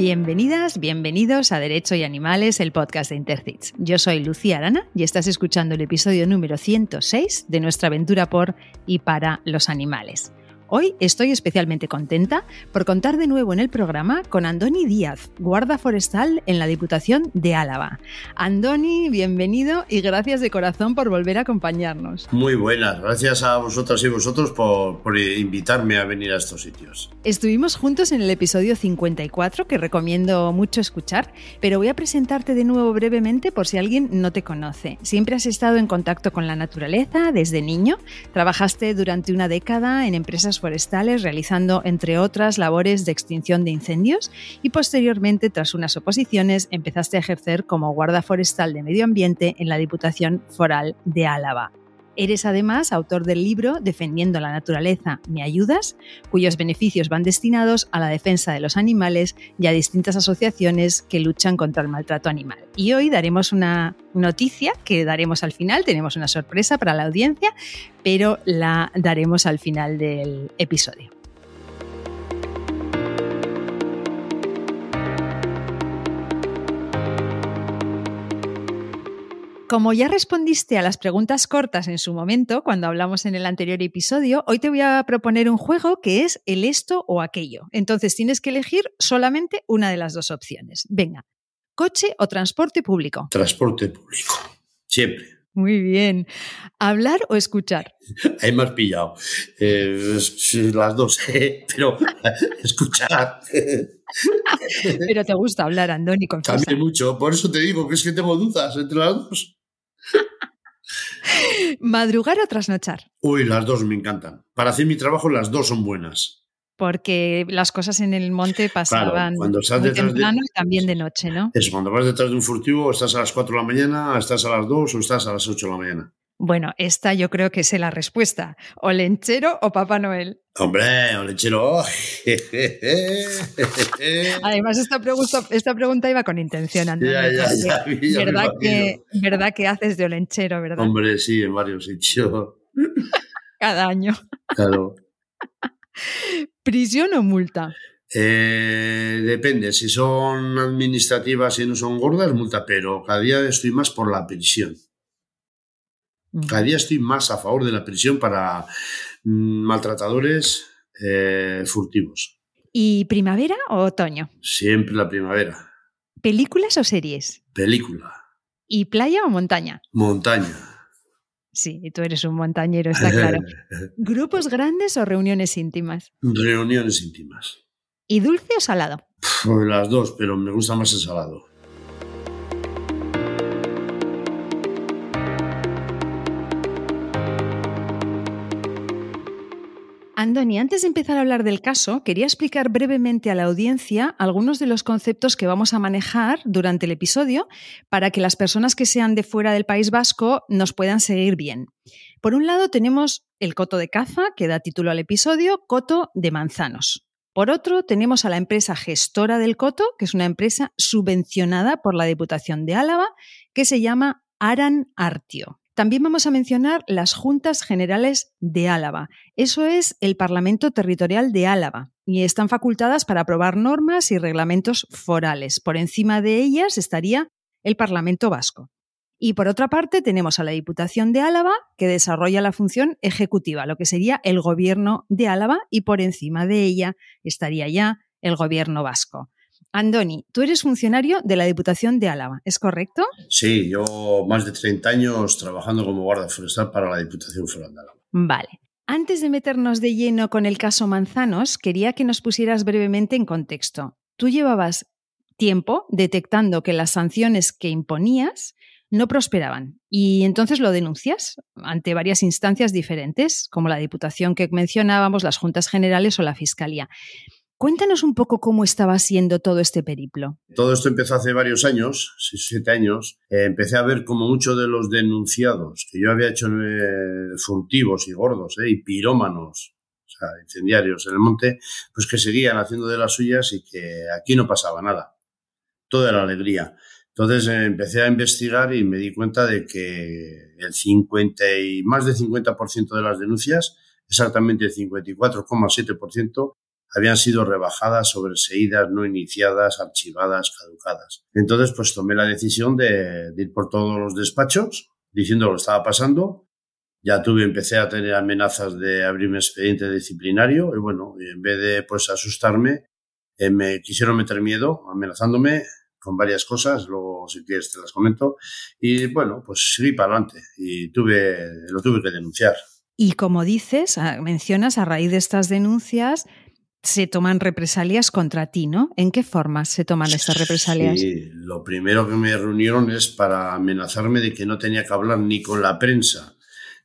Bienvenidas, bienvenidos a Derecho y Animales, el podcast de Intercits. Yo soy Lucía Arana y estás escuchando el episodio número 106 de nuestra aventura por y para los animales. Hoy estoy especialmente contenta por contar de nuevo en el programa con Andoni Díaz, guarda forestal en la Diputación de Álava. Andoni, bienvenido y gracias de corazón por volver a acompañarnos. Muy buenas, gracias a vosotras y vosotros por, por invitarme a venir a estos sitios. Estuvimos juntos en el episodio 54, que recomiendo mucho escuchar, pero voy a presentarte de nuevo brevemente por si alguien no te conoce. Siempre has estado en contacto con la naturaleza desde niño, trabajaste durante una década en empresas forestales realizando, entre otras, labores de extinción de incendios y posteriormente, tras unas oposiciones, empezaste a ejercer como guarda forestal de medio ambiente en la Diputación Foral de Álava. Eres además autor del libro Defendiendo la naturaleza, ¿me ayudas?, cuyos beneficios van destinados a la defensa de los animales y a distintas asociaciones que luchan contra el maltrato animal. Y hoy daremos una noticia que daremos al final, tenemos una sorpresa para la audiencia, pero la daremos al final del episodio. Como ya respondiste a las preguntas cortas en su momento, cuando hablamos en el anterior episodio, hoy te voy a proponer un juego que es el esto o aquello. Entonces tienes que elegir solamente una de las dos opciones. Venga, coche o transporte público. Transporte público, siempre. Muy bien. ¿Hablar o escuchar? Ahí me has pillado. Eh, las dos, eh, pero escuchar. pero te gusta hablar, Andoni, También mucho. Por eso te digo que es que tengo dudas entre las dos. ¿Madrugar o trasnochar? Uy, las dos me encantan. Para hacer mi trabajo, las dos son buenas. Porque las cosas en el monte pasaban cuando estás muy temprano y también de noche, ¿no? Es cuando vas detrás de un furtivo, estás a las 4 de la mañana, estás a las 2 o estás a las 8 de la mañana. Bueno, esta yo creo que es la respuesta. O lenchero o Papá Noel. Hombre, o lenchero. Además, esta pregunta, esta pregunta iba con intención, Andrés. Ya, ya, ya, ya ¿verdad, que, ¿Verdad que haces de olenchero, verdad? Hombre, sí, en varios sitios. Cada año. Claro. ¿Prisión o multa? Eh, depende, si son administrativas y no son gordas, multa, pero cada día estoy más por la prisión. Cada día estoy más a favor de la prisión para mm, maltratadores eh, furtivos. ¿Y primavera o otoño? Siempre la primavera. ¿Películas o series? Película. ¿Y playa o montaña? Montaña. Sí, tú eres un montañero, está claro. ¿Grupos grandes o reuniones íntimas? Reuniones íntimas. ¿Y dulce o salado? las dos, pero me gusta más el salado. Andoni, antes de empezar a hablar del caso, quería explicar brevemente a la audiencia algunos de los conceptos que vamos a manejar durante el episodio para que las personas que sean de fuera del País Vasco nos puedan seguir bien. Por un lado tenemos el coto de caza, que da título al episodio, coto de manzanos. Por otro, tenemos a la empresa gestora del coto, que es una empresa subvencionada por la Diputación de Álava, que se llama Aran Artio. También vamos a mencionar las Juntas Generales de Álava. Eso es el Parlamento Territorial de Álava y están facultadas para aprobar normas y reglamentos forales. Por encima de ellas estaría el Parlamento Vasco. Y por otra parte tenemos a la Diputación de Álava, que desarrolla la función ejecutiva, lo que sería el Gobierno de Álava, y por encima de ella estaría ya el Gobierno vasco. Andoni, tú eres funcionario de la Diputación de Álava, ¿es correcto? Sí, yo más de 30 años trabajando como guardia forestal para la Diputación Foral de Álava. Vale. Antes de meternos de lleno con el caso Manzanos, quería que nos pusieras brevemente en contexto. Tú llevabas tiempo detectando que las sanciones que imponías no prosperaban y entonces lo denuncias ante varias instancias diferentes, como la Diputación que mencionábamos, las Juntas Generales o la Fiscalía. Cuéntanos un poco cómo estaba siendo todo este periplo. Todo esto empezó hace varios años, siete años. Eh, empecé a ver como muchos de los denunciados que yo había hecho eh, furtivos y gordos eh, y pirómanos, o sea, incendiarios en el monte, pues que seguían haciendo de las suyas y que aquí no pasaba nada. Todo era alegría. Entonces empecé a investigar y me di cuenta de que el 50 y más del 50% de las denuncias, exactamente el 54,7%, habían sido rebajadas, sobreseídas, no iniciadas, archivadas, caducadas. Entonces, pues tomé la decisión de, ir por todos los despachos diciendo lo que estaba pasando. Ya tuve, empecé a tener amenazas de abrirme expediente disciplinario y bueno, en vez de pues asustarme, eh, me quisieron meter miedo amenazándome con varias cosas, luego si quieres te las comento. Y bueno, pues seguí para adelante y tuve, lo tuve que denunciar. Y como dices, mencionas a raíz de estas denuncias, se toman represalias contra ti, ¿no? ¿En qué formas se toman estas represalias? Sí, lo primero que me reunieron es para amenazarme de que no tenía que hablar ni con la prensa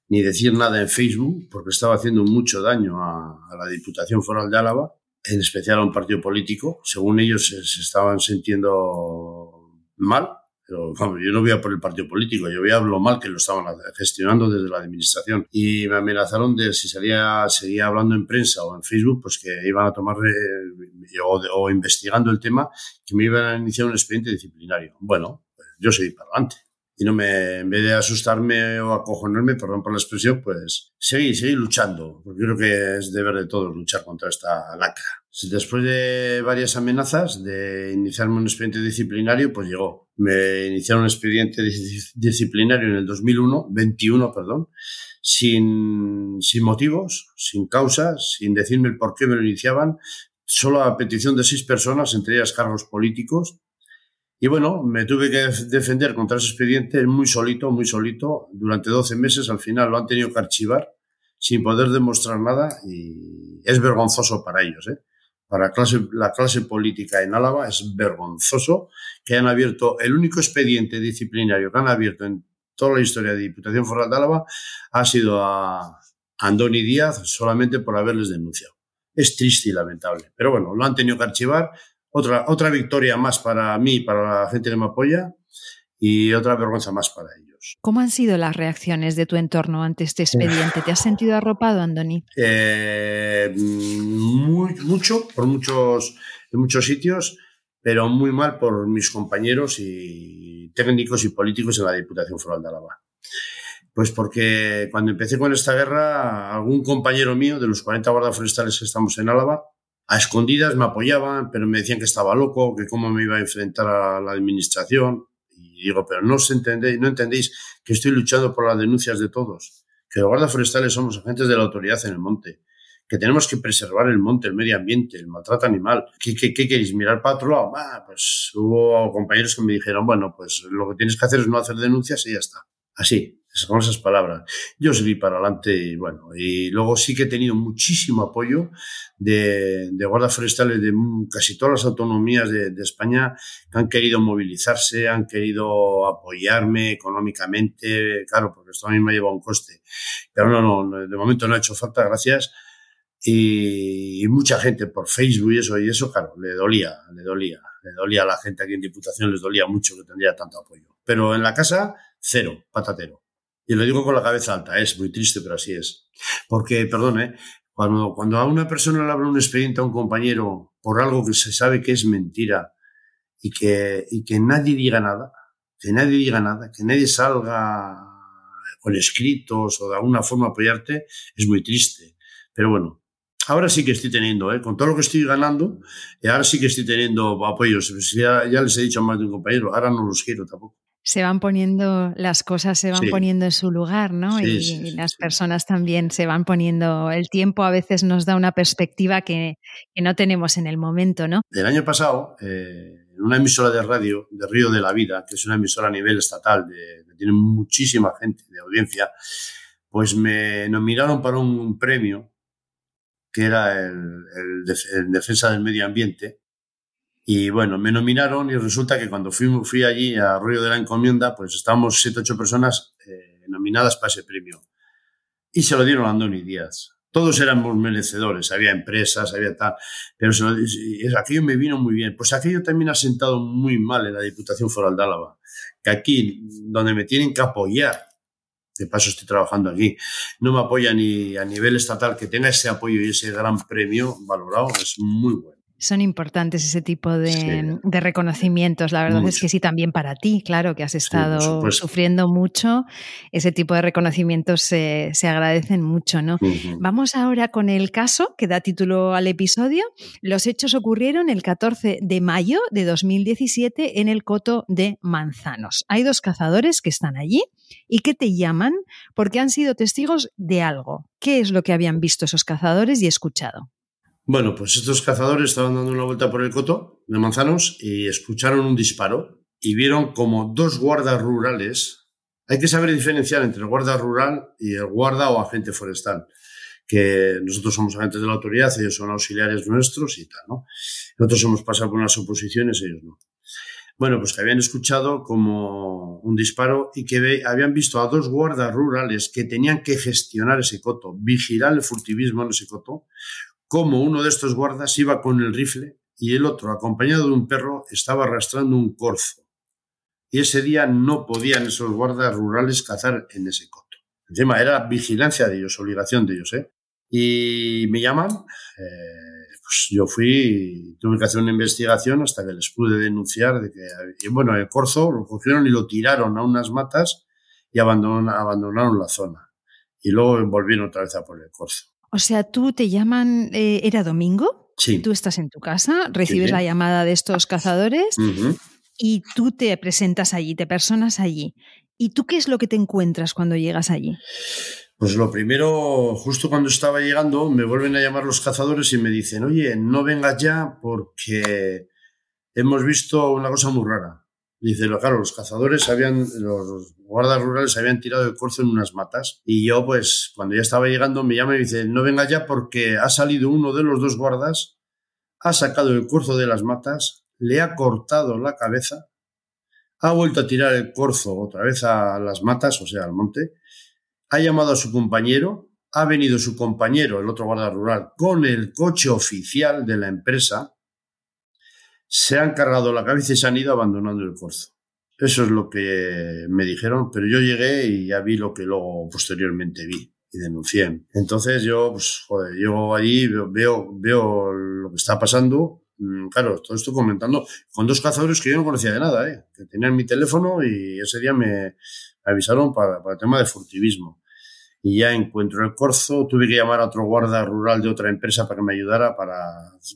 ni decir nada en Facebook, porque estaba haciendo mucho daño a, a la Diputación Foral de Álava en especial a un partido político. Según ellos se, estaban sintiendo mal, pero yo no voy a por el partido político, yo voy a lo mal que lo estaban gestionando desde la administración. Y me amenazaron de si salía, seguía hablando en prensa o en Facebook, pues que iban a tomar eh, o, o, investigando el tema, que me iban a iniciar un expediente disciplinario. Bueno, pues yo seguí para adelante y no me, en vez de asustarme o acojonarme, perdón por la expresión, pues seguí, seguí luchando, porque creo que es deber de todos luchar contra esta lacra. Después de varias amenazas de iniciarme un expediente disciplinario, pues llegó. Me iniciaron un expediente disciplinario en el 2001, 21, perdón, sin, sin motivos, sin causas, sin decirme el por qué me lo iniciaban, solo a petición de seis personas, entre ellas cargos políticos, y bueno, me tuve que defender contra ese expediente muy solito, muy solito, durante 12 meses. Al final lo han tenido que archivar sin poder demostrar nada y es vergonzoso para ellos. ¿eh? Para la clase política en Álava es vergonzoso que hayan abierto el único expediente disciplinario que han abierto en toda la historia de Diputación Foral de Álava ha sido a Andoni Díaz solamente por haberles denunciado. Es triste y lamentable. Pero bueno, lo han tenido que archivar otra, otra victoria más para mí, para la gente que me apoya y otra vergüenza más para ellos. ¿Cómo han sido las reacciones de tu entorno ante este expediente? ¿Te has sentido arropado, Andoni? Eh, muy, mucho, por muchos, en muchos sitios, pero muy mal por mis compañeros y técnicos y políticos en la Diputación Foral de Álava. Pues porque cuando empecé con esta guerra, algún compañero mío de los 40 guardaforestales que estamos en Álava a escondidas me apoyaban, pero me decían que estaba loco, que cómo me iba a enfrentar a la administración. Y digo, pero no, entendéis, no entendéis que estoy luchando por las denuncias de todos, que los guardas forestales somos agentes de la autoridad en el monte, que tenemos que preservar el monte, el medio ambiente, el maltrato animal. ¿Qué, qué, qué queréis? ¿Mirar para otro lado? Ah, pues hubo compañeros que me dijeron, bueno, pues lo que tienes que hacer es no hacer denuncias y ya está. Así con esas palabras. Yo seguí para adelante y bueno, y luego sí que he tenido muchísimo apoyo de, de guardas forestales de casi todas las autonomías de, de, España que han querido movilizarse, han querido apoyarme económicamente, claro, porque esto a mí me ha llevado un coste. Pero no, no, de momento no ha hecho falta, gracias. Y, y mucha gente por Facebook y eso, y eso, claro, le dolía, le dolía, le dolía a la gente aquí en Diputación, les dolía mucho que tendría tanto apoyo. Pero en la casa, cero, patatero. Y lo digo con la cabeza alta, es muy triste, pero así es. Porque, perdone, cuando, cuando a una persona le abre un expediente a un compañero por algo que se sabe que es mentira y que, y que nadie diga nada, que nadie diga nada, que nadie salga con escritos o de alguna forma apoyarte, es muy triste. Pero bueno, ahora sí que estoy teniendo, ¿eh? con todo lo que estoy ganando, eh, ahora sí que estoy teniendo apoyos. Ya, ya les he dicho a más de un compañero, ahora no los quiero tampoco se van poniendo, las cosas se van poniendo en su lugar, ¿no? y, las personas también se van poniendo, el tiempo a veces nos da una perspectiva que, no tenemos en el momento, ¿no? El año pasado, eh, en una emisora de radio de Río de la Vida, que es una emisora a nivel estatal, de, que tiene muchísima gente de audiencia, pues me nominaron para un premio que era el, el Defensa del Medio Ambiente, y bueno, me nominaron y resulta que cuando fui, fui allí a Arroyo de la Encomienda, pues estábamos siete, ocho personas eh, nominadas para ese premio. Y se lo dieron a Andoni Díaz. Todos éramos merecedores, había empresas, había tal, pero se lo, aquello me vino muy bien. Pues aquello también ha sentado muy mal en la Diputación Foral de Álava, que aquí, donde me tienen que apoyar, de paso estoy trabajando aquí, no me apoya ni a nivel estatal, que tenga ese apoyo y ese gran premio valorado, es muy bueno. Son importantes ese tipo de, reconocimientos. La verdad es que sí, también para ti, claro, que has estado sufriendo mucho. Ese tipo de reconocimientos se, agradecen mucho, ¿no? Vamos ahora con el caso que da título al episodio. Los hechos ocurrieron el 14 de mayo de 2017 en el coto de Manzanos. Hay dos cazadores que están allí y que te llaman porque han sido testigos de algo. ¿Qué es lo que habían visto esos cazadores y escuchado? Bueno, pues estos cazadores estaban dando una vuelta por el coto de manzanos y escucharon un disparo y vieron como dos guardas rurales. Hay que saber diferenciar entre el guarda rural y el guarda o agente forestal, que nosotros somos agentes de la autoridad, ellos son auxiliares nuestros y tal, ¿no? Nosotros hemos pasado por unas oposiciones, ellos no. Bueno, pues que habían escuchado como un disparo y que habían visto a dos guardas rurales que tenían que gestionar ese coto, vigilar el furtivismo en ese coto, como uno de estos guardas iba con el rifle y el otro, acompañado de un perro, estaba arrastrando un corzo. Y ese día no podían esos guardas rurales cazar en ese coto. Encima era vigilancia de ellos, obligación de ellos. ¿eh? Y me llaman, eh, pues yo fui, tuve que hacer una investigación hasta que les pude denunciar de que, bueno, el corzo lo cogieron y lo tiraron a unas matas y abandonaron, abandonaron la zona. Y luego volvieron otra vez a por el corzo. O sea, tú te llaman, eh, ¿era domingo? Sí. Tú estás en tu casa, recibes la llamada de estos cazadores y tú te presentas allí, te personas allí. ¿Y tú qué es lo que te encuentras cuando llegas allí? Pues lo primero, justo cuando estaba llegando, me vuelven a llamar los cazadores y me dicen, oye, no vengas ya porque hemos visto una cosa muy rara. Dice, claro, los cazadores habían, los guardas rurales habían tirado el corzo en unas matas. Y yo, pues, cuando ya estaba llegando, me llama y dice, no venga ya porque ha salido uno de los dos guardas, ha sacado el corzo de las matas, le ha cortado la cabeza, ha vuelto a tirar el corzo otra vez a las matas, o sea, al monte, ha llamado a su compañero, ha venido su compañero, el otro guarda rural, con el coche oficial de la empresa, se han cargado la cabeza y se han ido abandonando el corzo. Eso es lo que me dijeron, pero yo llegué y ya vi lo que luego posteriormente vi y denuncié. Entonces yo, pues, joder, llego allí, veo, veo lo que está pasando. Mm, claro, todo esto comentando con dos cazadores que yo no conocía de nada, ¿eh? que tenían mi teléfono y ese día me avisaron para, para el tema de furtivismo y ya encuentro el corzo. Tuve que llamar a otro guarda rural de otra empresa para que me ayudara para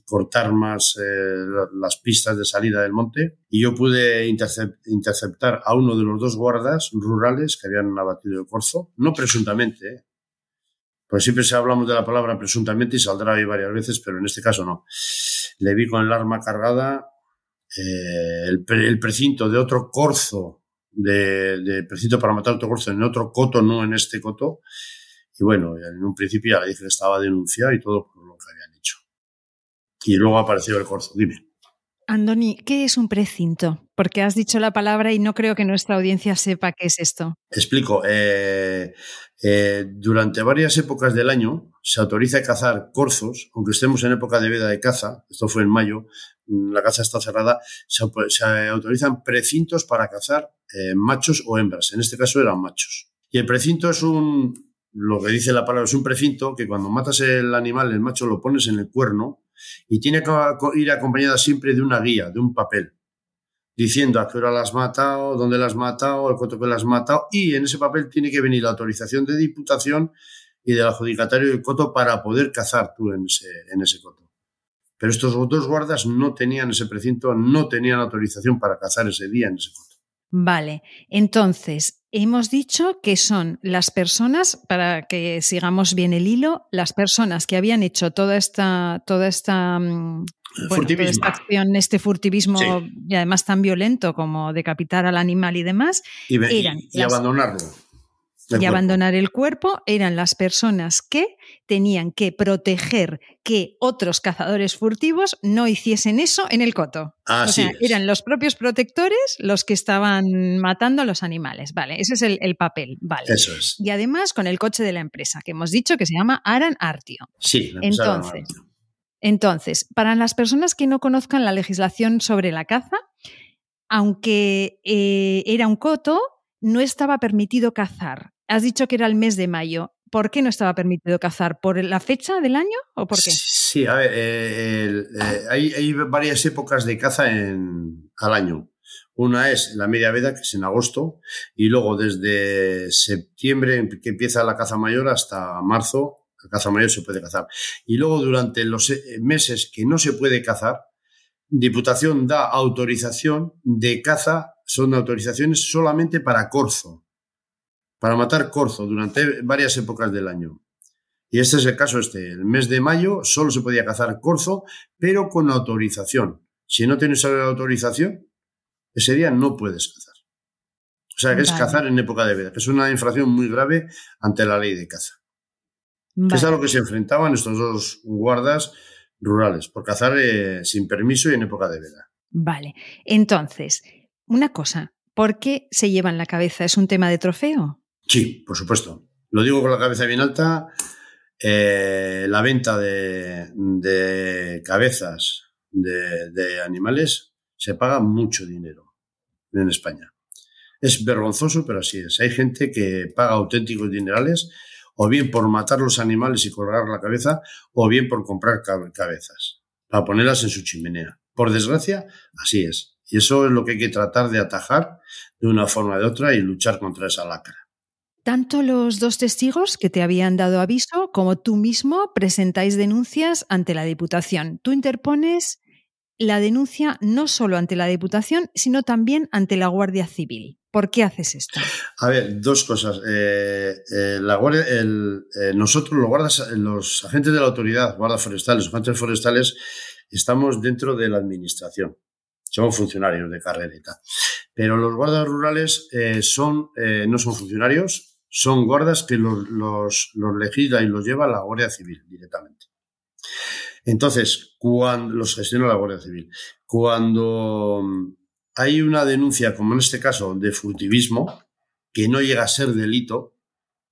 cortar más eh, las pistas de salida del monte. Y yo pude interceptar a uno de los dos guardas rurales que habían abatido el corzo, no presuntamente, ¿eh? pues siempre se hablamos de la palabra presuntamente y saldrá ahí varias veces, pero en este caso no. Le vi con el arma cargada, eh, el, el precinto de otro corzo de, de precinto para matar otro corzo en otro coto, no en este coto. Y bueno, en un principio ya le dije que estaba denunciado y todo por lo que habían hecho. Y luego apareció el corzo. Dime. Andoni, ¿qué es un precinto? Porque has dicho la palabra y no creo que nuestra audiencia sepa qué es esto. Explico. Eh, eh, durante varias épocas del año se autoriza cazar corzos, aunque estemos en época de veda de caza, esto fue en mayo, la caza está cerrada, se, autorizan precintos para cazar eh, machos o hembras. En este caso eran machos. Y el precinto es un, lo que dice la palabra, es un precinto que cuando matas el animal, el macho, lo pones en el cuerno y tiene que ir acompañada siempre de una guía, de un papel diciendo a qué hora las has matado, dónde las has matado, el coto que las has matado, y en ese papel tiene que venir la autorización de diputación y del adjudicatario del coto para poder cazar tú en ese, en ese coto. Pero estos dos guardas no tenían ese precinto, no tenían autorización para cazar ese día en ese coto. Vale, entonces hemos dicho que son las personas, para que sigamos bien el hilo, las personas que habían hecho toda esta, toda esta mm, esta acción, este furtivismo y además tan violento como decapitar al animal y demás, y, abandonarlo. Y abandonar el cuerpo eran las personas que tenían que proteger que otros cazadores furtivos no hiciesen eso en el coto. o sea, eran los propios protectores los que estaban matando a los animales. Vale, ese es el, papel. Vale. Eso es. Y además con el coche de la empresa, que hemos dicho que se llama Aran Artio. Sí, Entonces, entonces, para las personas que no conozcan la legislación sobre la caza, aunque eh, era un coto, no estaba permitido cazar. Has dicho que era el mes de mayo. ¿por qué no estaba permitido cazar? ¿Por la fecha del año o por qué? Sí, a ver, eh, eh, hay, varias épocas de caza al año. Una es la media veda, que es en agosto, y luego desde septiembre, que empieza la caza mayor, hasta marzo, la caza mayor se puede cazar. Y luego durante los meses que no se puede cazar, Diputación da autorización de caza, son autorizaciones solamente para corzo, para matar corzo durante varias épocas del año. Y este es el caso este. El mes de mayo solo se podía cazar corzo, pero con autorización. Si no tienes autorización, ese día no puedes cazar. O sea, que es cazar en época de veda, que es una infracción muy grave ante la ley de caza. Es a lo que se enfrentaban estos dos guardas rurales, por cazar eh, sin permiso y en época de veda. Vale. Entonces, una cosa, ¿por qué se llevan la cabeza? ¿Es un tema de trofeo? Sí, por supuesto. Lo digo con la cabeza bien alta. Eh, la venta de, cabezas de, de, animales se paga mucho dinero en España. Es vergonzoso, pero así es. Hay gente que paga auténticos dinerales o bien por matar los animales y colgar la cabeza, o bien por comprar cabezas, para ponerlas en su chimenea. Por desgracia, así es. Y eso es lo que hay que tratar de atajar de una forma o de otra y luchar contra esa lacra. Tanto los dos testigos que te habían dado aviso como tú mismo presentáis denuncias ante la Diputación. Tú interpones la denuncia no solo ante la Diputación, sino también ante la Guardia Civil. ¿Por qué haces esto? A ver, dos cosas. Eh, eh, eh, nosotros, los, guardas, los agentes de la autoridad, guardas forestales, los agentes forestales, estamos dentro de la administración. Somos funcionarios de carrera. Pero los guardas rurales no son funcionarios, son guardas que los, los, legisla y los lleva la Guardia Civil directamente. Entonces, cuando los gestiona la Guardia Civil, cuando hay una denuncia, como en este caso, de furtivismo, que no llega a ser delito,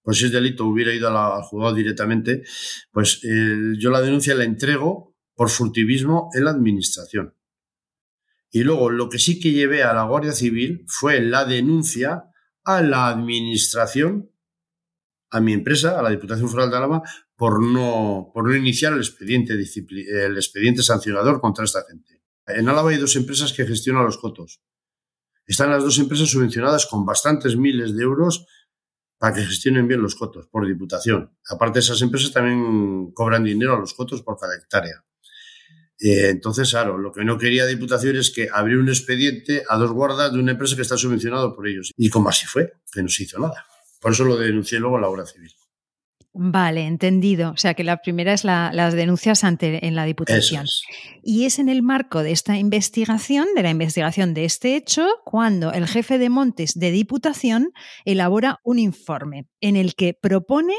pues si es delito hubiera ido al juzgado directamente, pues eh, yo la denuncia la entrego por furtivismo en la administración. Y luego lo que sí que llevé a la Guardia Civil fue la denuncia a la administración, a mi empresa, a la Diputación Foral de Álava, por no, por no iniciar el expediente, el expediente sancionador contra esta gente. En Álava hay dos empresas que gestionan los cotos. Están las dos empresas subvencionadas con bastantes miles de euros para que gestionen bien los cotos por diputación. Aparte, esas empresas también cobran dinero a los cotos por cada hectárea. Eh, entonces, claro, lo que no quería Diputación es que abrir un expediente a dos guardas de una empresa que está subvencionado por ellos. Y como así fue, que no se hizo nada. Por eso lo denuncié luego a la obra civil. Vale, entendido. O sea que la primera es las denuncias ante en la Diputación. Y es en el marco de esta investigación, de la investigación de este hecho, cuando el jefe de montes de Diputación elabora un informe en el que propone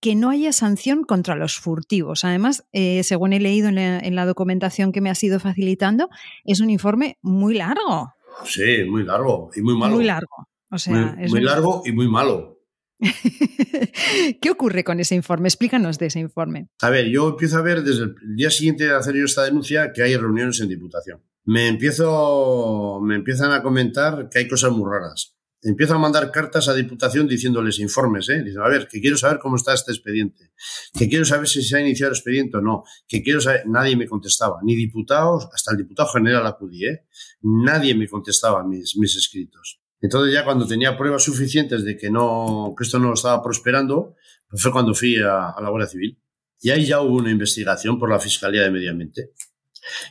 que no haya sanción contra los furtivos. Además, eh, según he leído en la, documentación que me ha sido facilitando, es un informe muy largo. Sí, muy largo y muy malo. Muy largo. O sea, muy, muy largo y muy malo. ¿Qué ocurre con ese informe? Explícanos de ese informe. A ver, yo empiezo a ver desde el día siguiente de hacer yo esta denuncia que hay reuniones en Diputación. Me empiezo, me empiezan a comentar que hay cosas muy raras. Empiezo a mandar cartas a Diputación diciéndoles informes, ¿eh? Dicen, a ver, que quiero saber cómo está este expediente, que quiero saber si se ha iniciado el expediente o no, que quiero saber, nadie me contestaba, ni diputados, hasta el diputado general acudí, ¿eh? Nadie me contestaba mis, mis escritos. Entonces ya cuando tenía pruebas suficientes de que, no, que esto no estaba prosperando, pues fue cuando fui a, la Guardia Civil. Y ahí ya hubo una investigación por la Fiscalía de Medio Ambiente.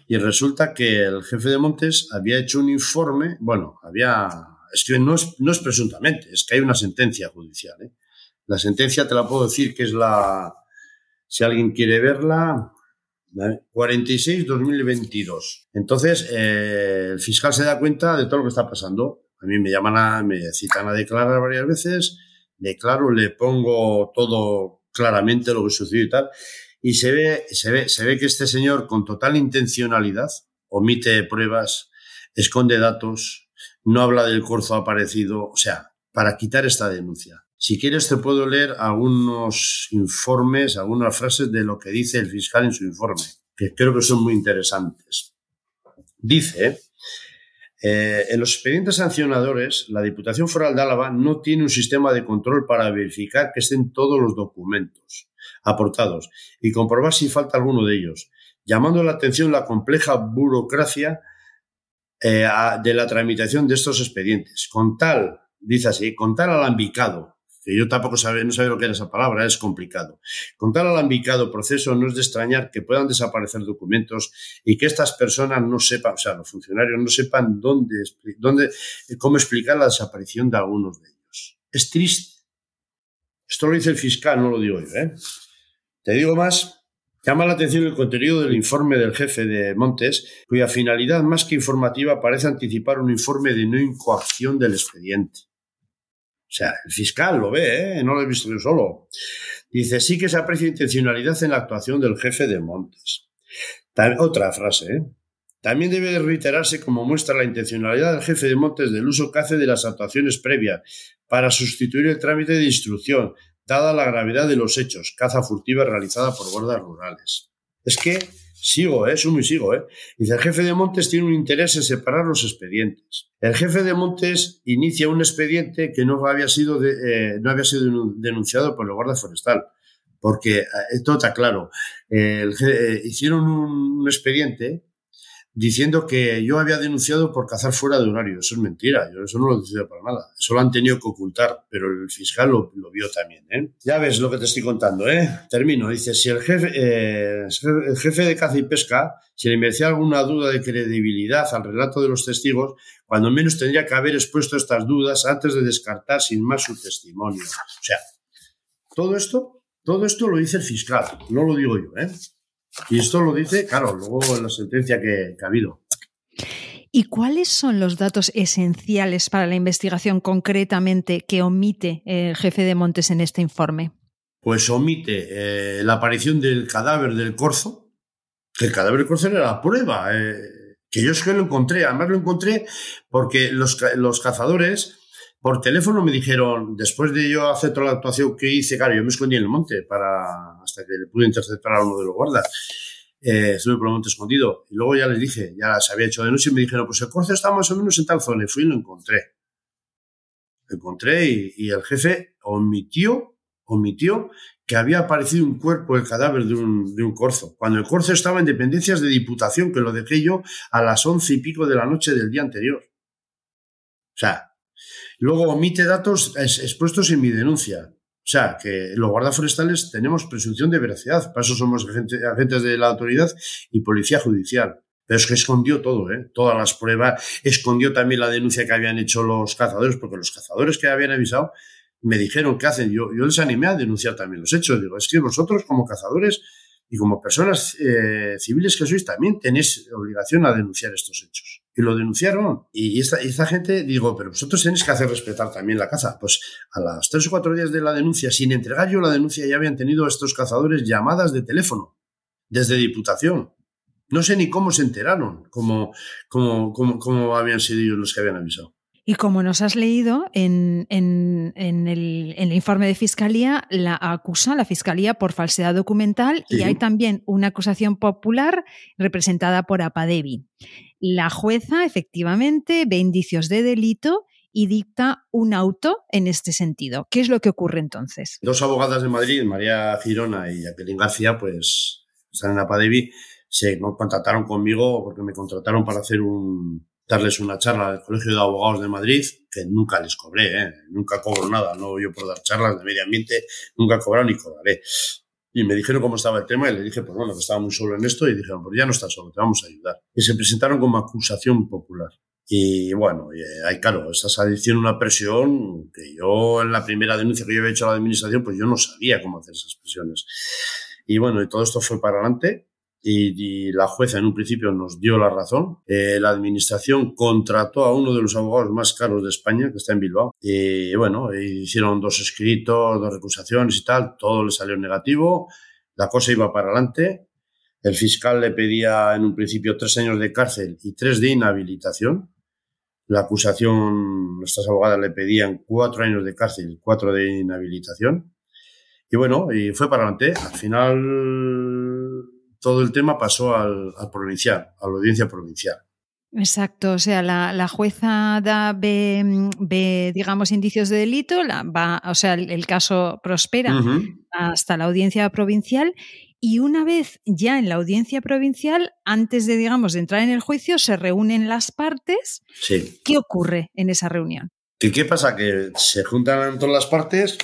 Y resulta que el jefe de Montes había hecho un informe, bueno, había, es que no es, presuntamente, es que hay una sentencia judicial. ¿eh? La sentencia te la puedo decir que es la, si alguien quiere verla, 46-2022. Entonces, eh, el fiscal se da cuenta de todo lo que está pasando a mí me llaman a, me citan a declarar varias veces, declaro, le pongo todo claramente lo que sucedió y tal, y se ve, se ve, se ve que este señor con total intencionalidad omite pruebas, esconde datos, no habla del corzo aparecido, o sea, para quitar esta denuncia. Si quieres te puedo leer algunos informes, algunas frases de lo que dice el fiscal en su informe, que creo que son muy interesantes. Dice, Eh, en los expedientes sancionadores, la Diputación Foral de Álava no tiene un sistema de control para verificar que estén todos los documentos aportados y comprobar si falta alguno de ellos, llamando la atención la compleja burocracia eh, de la tramitación de estos expedientes. Con tal, dice así, con tal alambicado que yo tampoco no sabía lo que era esa palabra, es complicado. Con tal alambicado proceso no es de extrañar que puedan desaparecer documentos y que estas personas no sepan, o sea, los funcionarios no sepan dónde, dónde, cómo explicar la desaparición de algunos de ellos. Es triste. Esto lo dice el fiscal, no lo digo yo. ¿eh? Te digo más, Llama la atención el contenido del informe del jefe de Montes, cuya finalidad más que informativa parece anticipar un informe de no incoacción del expediente. O sea, el fiscal lo ve, ¿eh? no lo he visto yo solo. Dice, sí que se aprecia intencionalidad en la actuación del jefe de Montes. otra frase, ¿eh? También debe reiterarse como muestra la intencionalidad del jefe de Montes del uso que hace de las actuaciones previas para sustituir el trámite de instrucción, dada la gravedad de los hechos, caza furtiva realizada por guardas rurales. Es que Sigo, ¿eh? Sumo y sigo, ¿eh? Dice, el jefe de Montes tiene un interés en separar los expedientes. El jefe de Montes inicia un expediente que no había sido, eh, no había sido denunciado por el guardia forestal. Porque, eh, esto está claro, eh, hicieron un expediente diciendo que yo había denunciado por cazar fuera de horario. Eso es mentira, yo eso no lo he denunciado para nada. Eso lo han tenido que ocultar, pero el fiscal lo, vio también. ¿eh? Ya ves lo que te estoy contando. ¿eh? Termino. Dice, si el jefe, eh, el jefe de caza y pesca, si le merecía alguna duda de credibilidad al relato de los testigos, cuando menos tendría que haber expuesto estas dudas antes de descartar sin más su testimonio. O sea, todo esto, todo esto lo dice el fiscal, no lo digo yo. ¿eh? Y esto lo dice, claro, luego en la sentencia que, ha habido. ¿Y cuáles son los datos esenciales para la investigación concretamente que omite el jefe de Montes en este informe? Pues omite eh, la aparición del cadáver del corzo, que el cadáver del corzo era la prueba, eh, que yo es que lo encontré, además lo encontré porque los, los cazadores por teléfono me dijeron, después de yo hacer toda la actuación que hice, claro, yo me escondí en el monte para hasta que le pude interceptar a uno de los guardas. Eh, estuve por el monte escondido. Y luego ya les dije, ya se había hecho de noche y me dijeron, pues el corce está más o menos en tal zona. Y fui y lo encontré. Lo encontré y, el jefe omitió, omitió que había aparecido un cuerpo, el cadáver de un, de un corzo, cuando el corzo estaba en dependencias de diputación, que lo dejé yo a las once y pico de la noche del día anterior. O sea, Luego omite datos expuestos en mi denuncia. O sea, que los guardas forestales tenemos presunción de veracidad. Para eso somos agentes de la autoridad y policía judicial. Pero es que escondió todo, ¿eh? Todas las pruebas. Escondió también la denuncia que habían hecho los cazadores, porque los cazadores que habían avisado me dijeron qué hacen. Yo, yo les animé a denunciar también los hechos. Digo, es que vosotros como cazadores y como personas eh, civiles que sois también tenéis obligación a denunciar estos hechos. Y lo denunciaron. Y esta, esta gente, digo, pero vosotros tenéis que hacer respetar también la caza. Pues a las tres o cuatro días de la denuncia, sin entregar yo la denuncia, ya habían tenido estos cazadores llamadas de teléfono desde Diputación. No sé ni cómo se enteraron, cómo, cómo, cómo, cómo habían sido ellos los que habían avisado. Y como nos has leído, en, el, informe de fiscalía la acusa la fiscalía por falsedad documental y hay también una acusación popular representada por Apadevi. La jueza efectivamente ve indicios de delito y dicta un auto en este sentido. ¿Qué es lo que ocurre entonces? Dos abogadas de Madrid, María Girona y Jacqueline García, pues están en Apadevi, se contactaron conmigo porque me contrataron para hacer un, darles una charla del Colegio de Abogados de Madrid, que nunca les cobré, ¿eh? nunca cobro nada, no yo por dar charlas de medio ambiente, nunca he ni cobraré. Y me dijeron cómo estaba el tema y le dije, pues bueno, que estaba muy solo en esto y dijeron, pues ya no estás solo, te vamos a ayudar. Y se presentaron como acusación popular. Y bueno, eh, hay claro, estás haciendo una presión que yo en la primera denuncia que yo había hecho a la administración, pues yo no sabía cómo hacer esas presiones. Y bueno, y todo esto fue para adelante y, la jueza en un principio nos dio la razón. Eh, la administración contrató a uno de los abogados más caros de España, que está en Bilbao, y bueno, hicieron dos escritos, dos recusaciones y tal, todo le salió negativo, la cosa iba para adelante. El fiscal le pedía en un principio tres años de cárcel y tres de inhabilitación. La acusación, nuestras abogadas le pedían cuatro años de cárcel y cuatro de inhabilitación. Y bueno, y fue para adelante. Al final todo el tema pasó al, provincial, a la audiencia provincial. Exacto, o sea, la, jueza da, ve, digamos, indicios de delito, la, va, o sea, el, caso prospera hasta la audiencia provincial y una vez ya en la audiencia provincial, antes de, digamos, de entrar en el juicio, se reúnen las partes. Sí. ¿Qué ocurre en esa reunión? ¿Qué, qué pasa? Que se juntan todas las partes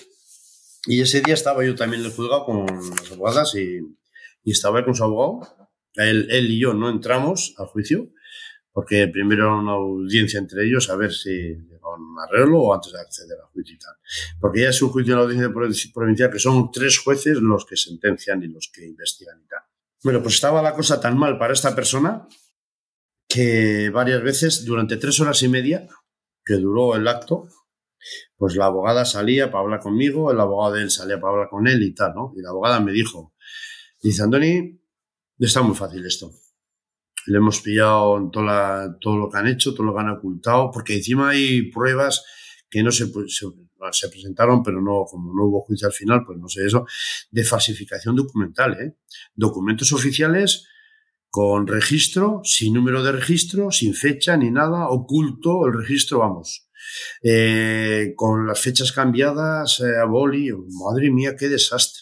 y ese día estaba yo también en el juzgado con las abogadas y, y estaba con su abogado. Él, y yo no entramos al juicio porque primero era una audiencia entre ellos a ver si llegaban un arreglo o antes de acceder al juicio y tal. Porque ya es un juicio en la audiencia provincial que son tres jueces los que sentencian y los que investigan y tal. Bueno, pues estaba la cosa tan mal para esta persona que varias veces, durante tres horas y media que duró el acto, pues la abogada salía para hablar conmigo, el abogado de él salía para hablar con él y tal, ¿no? Y la abogada me dijo, dice, Andoni, está muy fácil esto le hemos pillado en toda todo lo que han hecho, todo lo que han ocultado, porque encima hay pruebas que no se, se, presentaron, pero no, como no hubo juicio al final, pues no sé eso, de falsificación documental, ¿eh? Documentos oficiales con registro, sin número de registro, sin fecha ni nada, oculto el registro, vamos. Eh, con las fechas cambiadas eh, a boli, madre mía, qué desastre,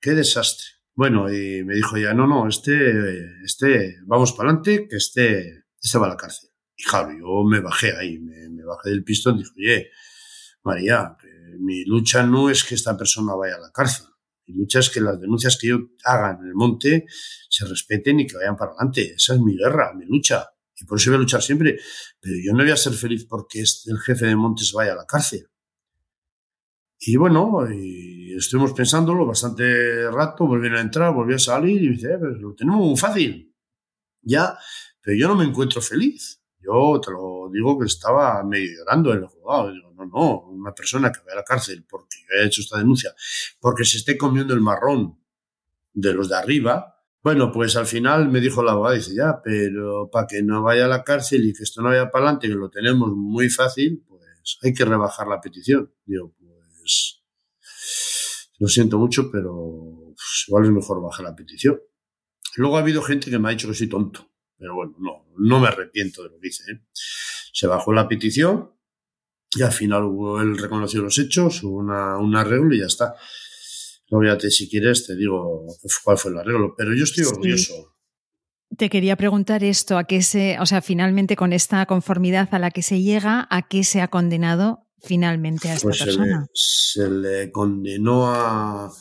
qué desastre. Bueno, y me dijo ya, no, no, este, este, vamos para adelante, que este, este va a la cárcel. Y claro, yo me bajé ahí, me, bajé del pistón y dije, oye, María, mi lucha no es que esta persona vaya a la cárcel. Mi lucha es que las denuncias que yo haga en el monte se respeten y que vayan para adelante. Esa es mi guerra, mi lucha. Y por eso voy a luchar siempre. Pero yo no voy a ser feliz porque el jefe de montes vaya a la cárcel. Y bueno, y estuvimos pensándolo bastante rato, volvieron a entrar, volvió a salir y dice, eh, pues lo tenemos muy fácil. Ya, pero yo no me encuentro feliz. Yo te lo digo que estaba medio llorando el juzgado. Digo, no, no, una persona que vaya a la cárcel porque he hecho esta denuncia, porque se esté comiendo el marrón de los de arriba. Bueno, pues al final me dijo la abogada, dice, ya, pero para que no vaya a la cárcel y que esto no vaya para adelante, que lo tenemos muy fácil, pues hay que rebajar la petición. Digo, pues, lo siento mucho, pero pues, igual es mejor bajar la petición. Luego ha habido gente que me ha dicho que soy tonto, pero bueno, no, no me arrepiento de lo que hice. ¿eh? Se bajó la petición y al final hubo él reconoció los hechos, hubo una, un arreglo y ya está. Obviamente, si quieres, te digo cuál fue el arreglo, pero yo estoy orgulloso. Te quería preguntar esto, a qué se, o sea, finalmente con esta conformidad a la que se llega, ¿a qué se ha condenado finalmente a esta pues persona? Se le, condenó a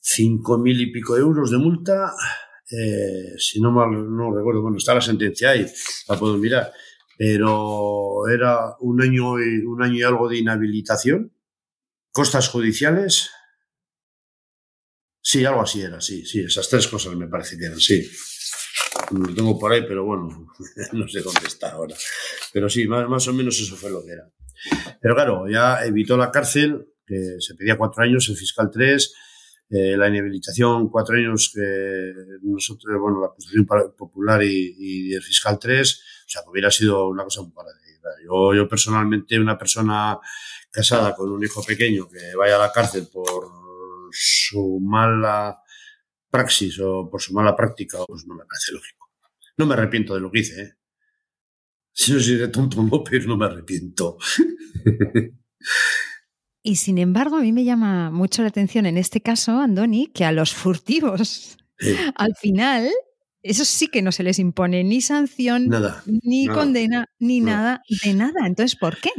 cinco mil y pico euros de multa. Eh, si no mal no recuerdo, bueno, está la sentencia ahí, la puedo mirar, pero era un año y, un año y algo de inhabilitación, costas judiciales. Sí, algo así era, sí, sí, esas tres cosas me parece que eran, sí. Lo tengo por ahí, pero bueno, no sé dónde está ahora. Pero sí, más, más o menos eso fue lo que era. Pero claro, ya evitó la cárcel, que se pedía cuatro años, el fiscal tres, eh, la inhabilitación cuatro años que nosotros, bueno, la acusación popular y, el fiscal tres, o sea, que hubiera sido una cosa muy parecida. Yo, yo personalmente, una persona casada con un hijo pequeño que vaya a la cárcel por su mala praxis o por su mala práctica, pues no me parece lógico. No me arrepiento de lo que hice, ¿eh? Si no soy de tonto, no, pero no me arrepiento. Y sin embargo, a mí me llama mucho la atención en este caso, Andoni, que a los furtivos, al final, eso sí que no se les impone ni sanción, ni condena, ni nada de nada. Entonces, ¿por qué?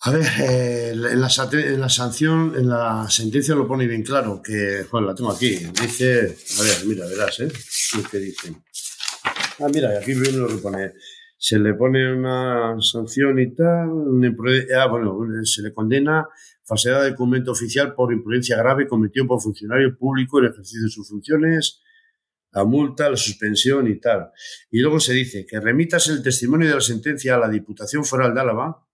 A ver, eh, en, la, sanción, en la sentencia lo pone bien claro, que, bueno, la tengo aquí, dice, a ver, mira, verás, ¿eh? ¿Qué dice? Ah, mira, aquí lo que pone, se le pone una sanción y tal, ah, bueno, se le condena falsedad de documento oficial por imprudencia grave cometido por funcionario público en ejercicio de sus funciones, la multa, la suspensión y tal. Y luego se dice que remitas el testimonio de la sentencia a la Diputación Foral de Álava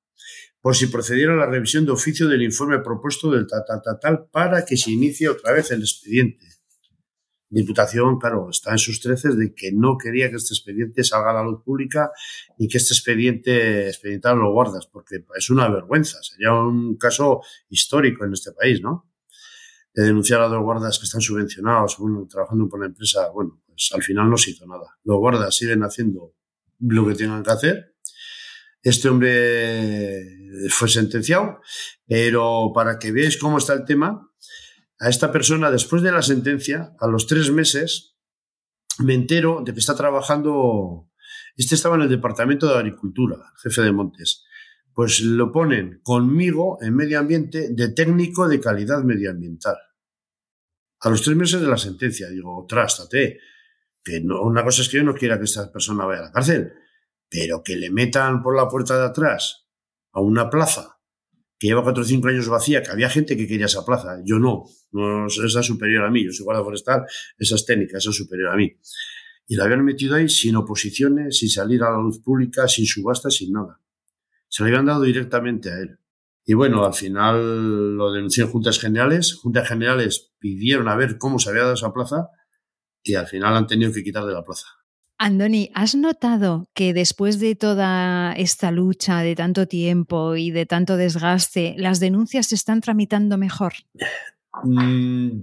por si procediera a la revisión de oficio del informe propuesto del tal, tal, tal, para que se inicie otra vez el expediente. Diputación, claro, está en sus treces de que no quería que este expediente salga a la luz pública y que este expediente expedientara los guardas, porque es una vergüenza, sería un caso histórico en este país, ¿no? De denunciar a dos guardas que están subvencionados, bueno, trabajando por la empresa, bueno, pues al final no se hizo nada. Los guardas siguen haciendo lo que tengan que hacer. Este hombre fue sentenciado, pero para que veáis cómo está el tema, a esta persona, después de la sentencia, a los tres meses, me entero de que está trabajando, este estaba en el Departamento de Agricultura, jefe de Montes, pues lo ponen conmigo en medio ambiente de técnico de calidad medioambiental. A los tres meses de la sentencia, digo, trástate, que no, una cosa es que yo no quiera que esta persona vaya a la cárcel, pero que le metan por la puerta de atrás a una plaza que lleva cuatro o cinco años vacía, que había gente que quería esa plaza, yo no, no esa superior a mí, yo soy guardia forestal, esa es técnica, esa es superior a mí. Y la habían metido ahí sin oposiciones, sin salir a la luz pública, sin subasta, sin nada. Se lo habían dado directamente a él. Y bueno, al final lo denunció en Juntas Generales. Juntas Generales pidieron a ver cómo se había dado esa plaza y al final han tenido que quitar de la plaza. Andoni, ¿has notado que después de toda esta lucha de tanto tiempo y de tanto desgaste, las denuncias se están tramitando mejor? Mm,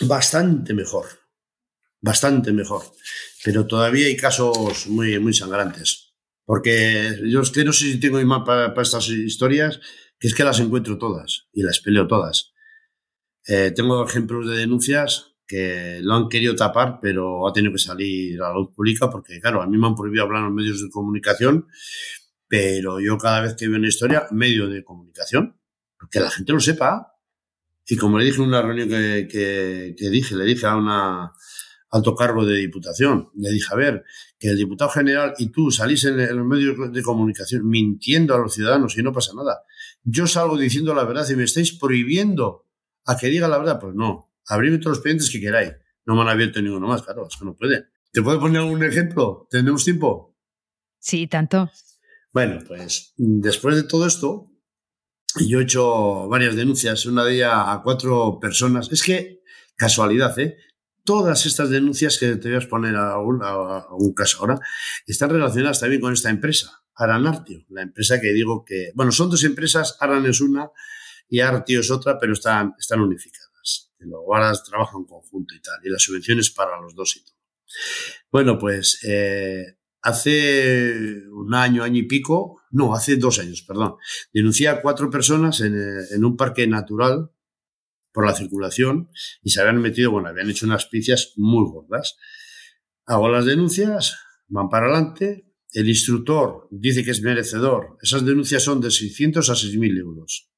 bastante mejor, bastante mejor. Pero todavía hay casos muy, muy sangrantes. Porque yo es que no sé si tengo imán para, para estas historias, que es que las encuentro todas y las peleo todas. Eh, tengo ejemplos de denuncias que lo han querido tapar, pero ha tenido que salir a la luz pública porque, claro, a mí me han prohibido hablar en los medios de comunicación, pero yo cada vez que veo una historia, medio de comunicación, que la gente lo sepa. Y como le dije en una reunión que, que, dije, le dije a una alto cargo de diputación, le dije, a ver, que el diputado general y tú salís en, los medios de comunicación mintiendo a los ciudadanos y no pasa nada. Yo salgo diciendo la verdad y me estáis prohibiendo a que diga la verdad. Pues no, abrirme todos los pendientes que queráis. No me han abierto ninguno más, claro, es que no puede. ¿Te puedo poner algún ejemplo? ¿Tenemos tiempo? Sí, tanto. Bueno, pues después de todo esto, yo he hecho varias denuncias, una de ellas a cuatro personas. Es que, casualidad, ¿eh? Todas estas denuncias que te voy a exponer a un, a un caso ahora están relacionadas también con esta empresa, Aranartio, la empresa que digo que, bueno, son dos empresas, Aran es una y Artio es otra, pero están, están unificadas los guardas trabajan en conjunto y tal, y las subvenciones para los dos y todo. Bueno, pues eh, hace un año, año y pico, no, hace dos años, perdón, denuncié a cuatro personas en, eh, en un parque natural por la circulación y se habían metido, bueno, habían hecho unas picias muy gordas. Hago las denuncias, van para adelante, el instructor dice que es merecedor. Esas denuncias son de 600 a 6.000 euros.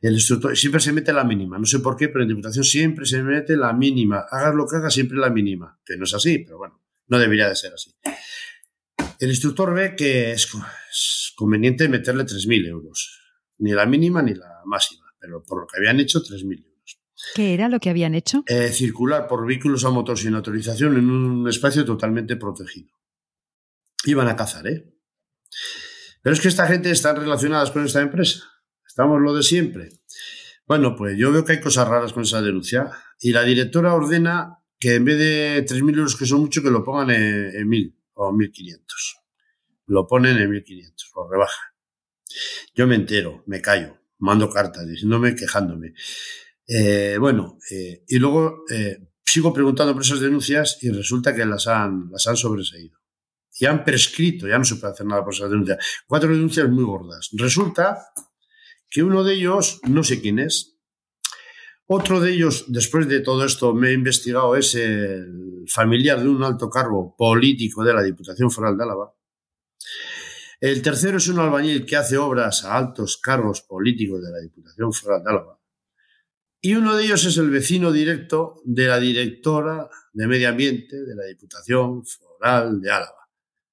El instructor siempre se mete la mínima, no sé por qué, pero en Diputación siempre se mete la mínima. Hagas lo que hagas, siempre la mínima. Que no es así, pero bueno, no debería de ser así. El instructor ve que es, conveniente meterle 3.000 euros. Ni la mínima ni la máxima, pero por lo que habían hecho, 3.000 euros. ¿Qué era lo que habían hecho? Eh, circular por vehículos a motor sin autorización en un espacio totalmente protegido. Iban a cazar, ¿eh? Pero es que esta gente está relacionada con esta empresa. Estamos lo de siempre. Bueno, pues yo veo que hay cosas raras con esa denuncia y la directora ordena que en vez de 3.000 euros, que son mucho, que lo pongan en, 1.000 o 1.500. Lo ponen en 1.500, lo rebajan. Yo me entero, me callo, mando cartas diciéndome, quejándome. Eh, bueno, eh, y luego eh, sigo preguntando por esas denuncias y resulta que las han, las han sobreseído. Y han prescrito, ya no se puede hacer nada por esas denuncias. Cuatro denuncias muy gordas. Resulta que uno de ellos, no sé quién es, otro de ellos, después de todo esto, me he investigado, es el familiar de un alto cargo político de la Diputación Foral de Álava. El tercero es un albañil que hace obras a altos cargos políticos de la Diputación Foral de Álava. Y uno de ellos es el vecino directo de la directora de Medio Ambiente de la Diputación Foral de Álava.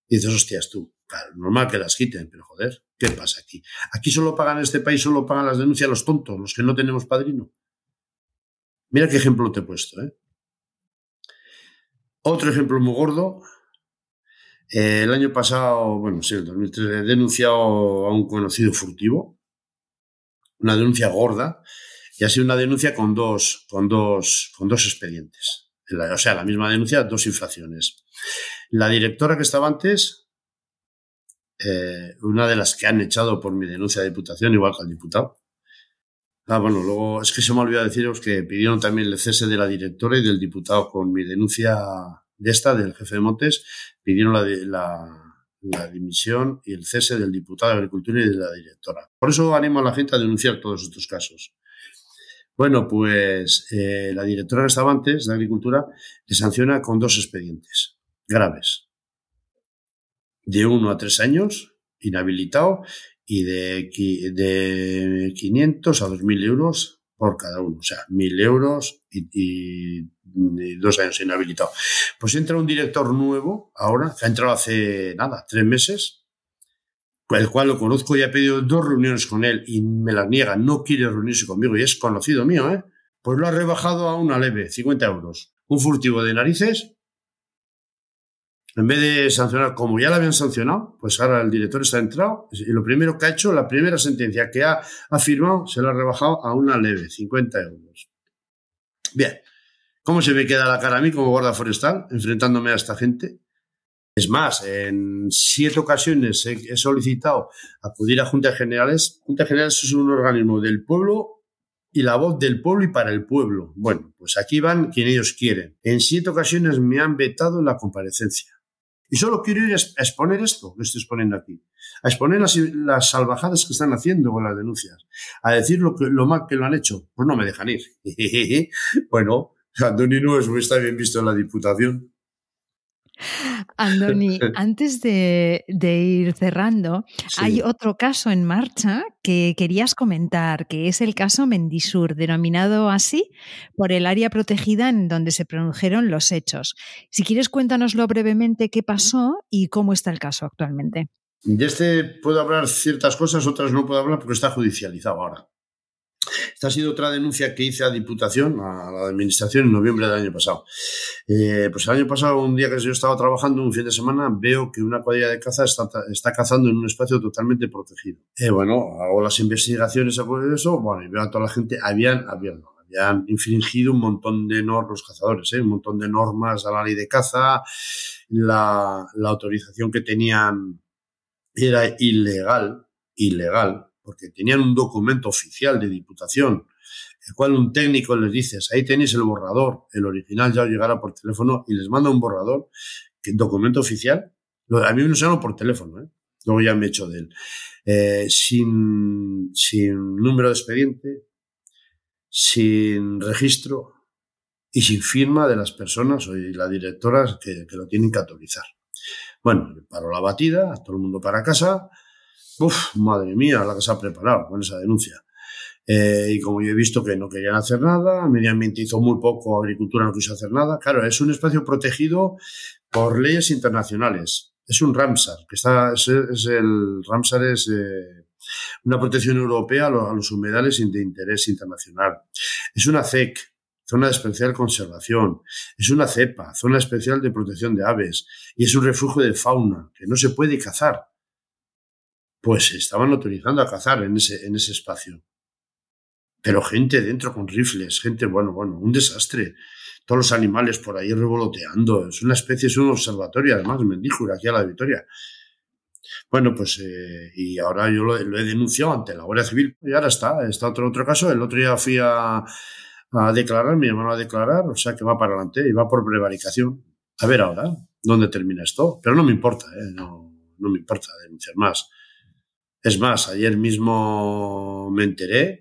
Y dices, hostias tú, claro, normal que las quiten, pero joder, ¿Qué pasa aquí? Aquí solo pagan este país, solo pagan las denuncias los tontos, los que no tenemos padrino. Mira qué ejemplo te he puesto. ¿eh? Otro ejemplo muy gordo. Eh, el año pasado, bueno, sí, el 2003, he denunciado a un conocido furtivo. Una denuncia gorda. Y ha sido una denuncia con dos, con dos, con dos expedientes. O sea, la misma denuncia, dos infracciones. La directora que estaba antes eh, una de las que han echado por mi denuncia de diputación, igual que al diputado. Ah, bueno, luego es que se me olvidó deciros que pidieron también el cese de la directora y del diputado con mi denuncia de esta, del jefe de Montes, pidieron la, la dimisión y el cese del diputado de Agricultura y de la directora. Por eso animo a la gente a denunciar todos estos casos. Bueno, pues eh, la directora de restaurantes de Agricultura le sanciona con dos expedientes graves. De uno a tres años, inhabilitado, y de, de 500 a 2.000 euros por cada uno. O sea, 1.000 euros y, dos años inhabilitado. Pues entra un director nuevo ahora, que ha entrado hace nada, tres meses, el cual lo conozco y he pedido dos reuniones con él y me las niega, no quiere reunirse conmigo y es conocido mío, ¿eh? Pues lo ha rebajado a una leve, 50 euros. Un furtivo de narices en vez de sancionar como ya la habían sancionado, pues ahora el director está entrado y lo primero que ha hecho, la primera sentencia que ha, afirmado, se la ha rebajado a una leve, 50 euros. Bien, ¿cómo se me queda la cara a mí como guarda forestal enfrentándome a esta gente? Es más, en siete ocasiones he, solicitado acudir a juntas generales. Juntas generales es un organismo del pueblo y la voz del pueblo y para el pueblo. Bueno, pues aquí van quien ellos quieren. En siete ocasiones me han vetado la comparecencia. Y solo quiero ir a exponer esto que estoy exponiendo aquí, a exponer las, salvajadas que están haciendo con las denuncias, a decir lo, que, lo mal que lo han hecho. Pues no me dejan ir. bueno, Andoni no está bien visto en la Diputación. Andoni, antes de, ir cerrando, hay otro caso en marcha que querías comentar, que es el caso Mendisur, denominado así por el área protegida en donde se produjeron los hechos. Si quieres, cuéntanoslo brevemente qué pasó y cómo está el caso actualmente. De este puedo hablar ciertas cosas, otras no puedo hablar porque está judicializado ahora. Esta ha sido otra denuncia que hice a Diputación, a la Administración, en noviembre del año pasado. Eh, pues el año pasado, un día que yo estaba trabajando, un fin de semana, veo que una cuadrilla de caza está, cazando en un espacio totalmente protegido. Eh, bueno, hago las investigaciones sobre eso, bueno, y veo a toda la gente, habían, habían, habían infringido un montón de normas, los cazadores, ¿eh? un montón de normas a la ley de caza, la, la autorización que tenían era ilegal, ilegal, porque tenían un documento oficial de diputación, el cual un técnico les dice, ahí tenéis el borrador, el original ya llegará por teléfono y les manda un borrador, que, documento oficial, a mí me lo llaman por teléfono, ¿eh? luego ya me he hecho de él, eh, sin, sin número de expediente, sin registro y sin firma de las personas o la directora que, que lo tienen que autorizar. Bueno, paro la batida, todo el mundo para casa, Madre mía, la que se ha preparado con esa denuncia. Eh, y como yo he visto que no querían hacer nada, medio ambiente hizo muy poco, agricultura no quiso hacer nada. Claro, es un espacio protegido por leyes internacionales. Es un Ramsar, que está, es, el Ramsar es eh, una protección europea a los, humedales de interés internacional. Es una CEC, zona de especial conservación. Es una cepa, zona especial de protección de aves. Y es un refugio de fauna que no se puede cazar pues estaban autorizando a cazar en ese, en ese espacio. Pero gente dentro con rifles, gente, bueno, bueno, un desastre. Todos los animales por ahí revoloteando. Es una especie, es un observatorio, además, Mendíjura, aquí a la Victoria. Bueno, pues, eh, y ahora yo lo, he denunciado ante la Guardia Civil y ahora está, está otro, otro caso. El otro día fui a, a declarar, mi hermano a declarar, o sea que va para adelante y va por prevaricación. A ver ahora, ¿dónde termina esto? Pero no me importa, ¿eh? no, no me importa denunciar más. Es más, ayer mismo me enteré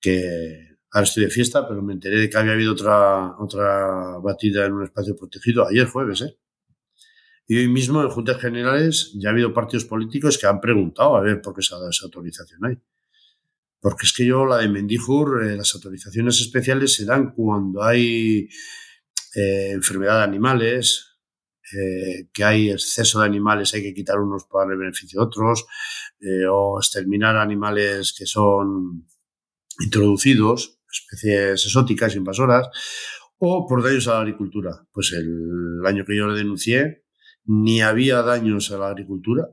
que, ahora estoy de fiesta, pero me enteré de que había habido otra, otra batida en un espacio protegido ayer jueves, ¿eh? Y hoy mismo en Juntas Generales ya ha habido partidos políticos que han preguntado a ver por qué se ha dado esa autorización ahí. Porque es que yo, la de Mendijur, eh, las autorizaciones especiales se dan cuando hay eh, enfermedad de animales, eh, que hay exceso de animales, hay que quitar unos para el beneficio de otros, eh, o exterminar animales que son introducidos, especies exóticas, invasoras, o por daños a la agricultura. Pues el año que yo le denuncié, ni había daños a la agricultura,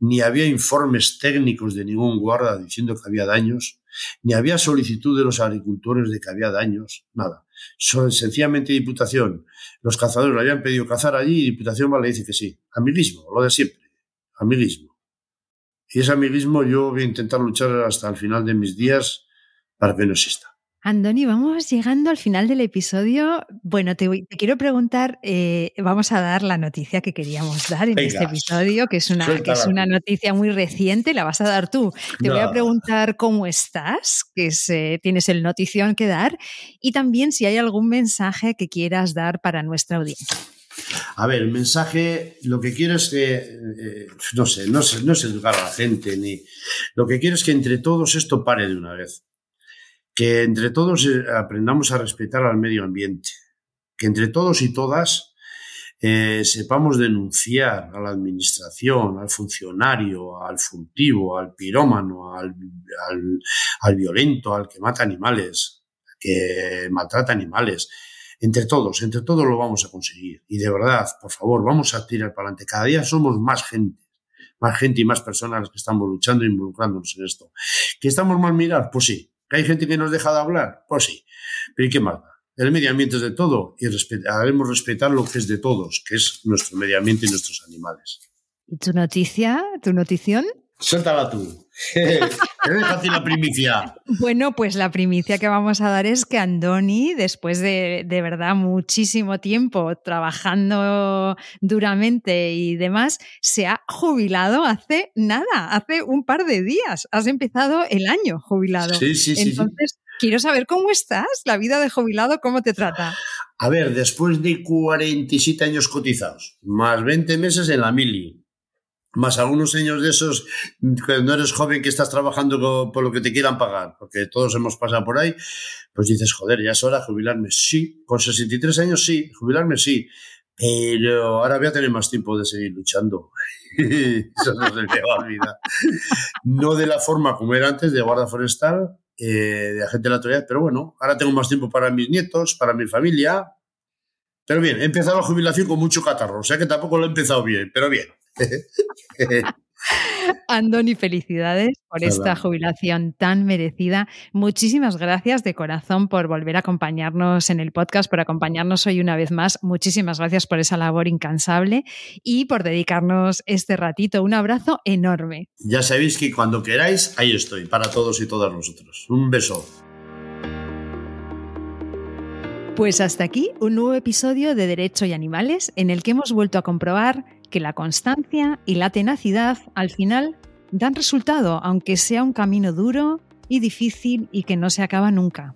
ni había informes técnicos de ningún guarda diciendo que había daños, ni había solicitud de los agricultores de que había daños, nada. Sencillamente Diputación, los cazadores le habían pedido cazar allí y Diputación le dice que sí. Amiguismo, lo de siempre. Amiguismo. Y ese amiguismo yo voy a intentar luchar hasta el final de mis días para que no exista. Andoni, vamos llegando al final del episodio. Bueno, te, quiero preguntar, eh, vamos a dar la noticia que queríamos dar en este episodio, que es, una, es una noticia muy reciente, la vas a dar tú. Te voy a preguntar cómo estás, que eh, tienes el notición que dar, y también si hay algún mensaje que quieras dar para nuestra audiencia. A ver, el mensaje, lo que quiero es que, eh, no sé, no sé, no es educar a la gente, ni. Lo que quiero es que entre todos esto pare de una vez que entre todos eh, aprendamos a respetar al medio ambiente, que entre todos y todas eh, sepamos denunciar a la administración, al funcionario, al furtivo, al pirómano, al, al, violento, al que mata animales, que maltrata animales. Entre todos, entre todos lo vamos a conseguir. Y de verdad, por favor, vamos a tirar para adelante. Cada día somos más gente más gente y más personas que estamos luchando e involucrándonos en esto. ¿Que estamos mal mirar? Pues sí, hay gente que nos deja de hablar? Pues sí. Pero ¿y qué más? El medio ambiente es de todo y haremos respetar lo que es de todos, que es nuestro medio ambiente y nuestros animales. ¿Y tu noticia, tu notición? Suéltala tú. La primicia. Bueno, pues la primicia que vamos a dar es que Andoni, después de, de verdad muchísimo tiempo trabajando duramente y demás, se ha jubilado hace nada, hace un par de días. Has empezado el año jubilado. Sí, sí, sí. Entonces, quiero saber cómo estás, la vida de jubilado, cómo te trata. A ver, después de 47 años cotizados, más 20 meses en la mili, más algunos años de esos, cuando eres joven que estás trabajando por lo que te quieran pagar, porque todos hemos pasado por ahí, pues dices, joder, ya es hora de jubilarme. Sí, con 63 años sí, jubilarme sí, pero ahora voy a tener más tiempo de seguir luchando. Eso no se me va a olvidar. No de la forma como era antes, de guarda forestal, eh, de agente de la autoridad, pero bueno, ahora tengo más tiempo para mis nietos, para mi familia. Pero bien, he empezado la jubilación con mucho catarro, o sea que tampoco lo he empezado bien, pero bien. Andoni, felicidades por esta jubilación tan merecida. Muchísimas gracias de corazón por volver a acompañarnos en el podcast, por acompañarnos hoy una vez más. Muchísimas gracias por esa labor incansable y por dedicarnos este ratito. Un abrazo enorme. Ya sabéis que cuando queráis, ahí estoy, para todos y todas nosotros. Un beso. Pues hasta aquí un nuevo episodio de Derecho y Animales en el que hemos vuelto a comprobar que la constancia y la tenacidad al final dan resultado, aunque sea un camino duro y difícil y que no se acaba nunca.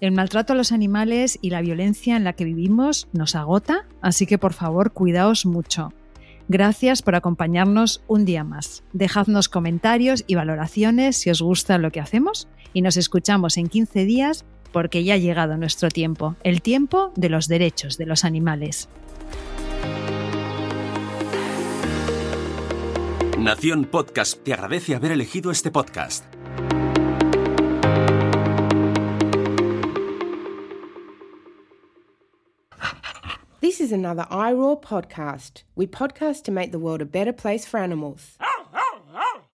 El maltrato a los animales y la violencia en la que vivimos nos agota, así que por favor cuidaos mucho. Gracias por acompañarnos un día más. Dejadnos comentarios y valoraciones si os gusta lo que hacemos y nos escuchamos en 15 días porque ya ha llegado nuestro tiempo, el tiempo de los derechos de los animales. Nación Podcast te agradece haber elegido este podcast. This is another iRaw podcast. We podcast to make the world a better place for animals.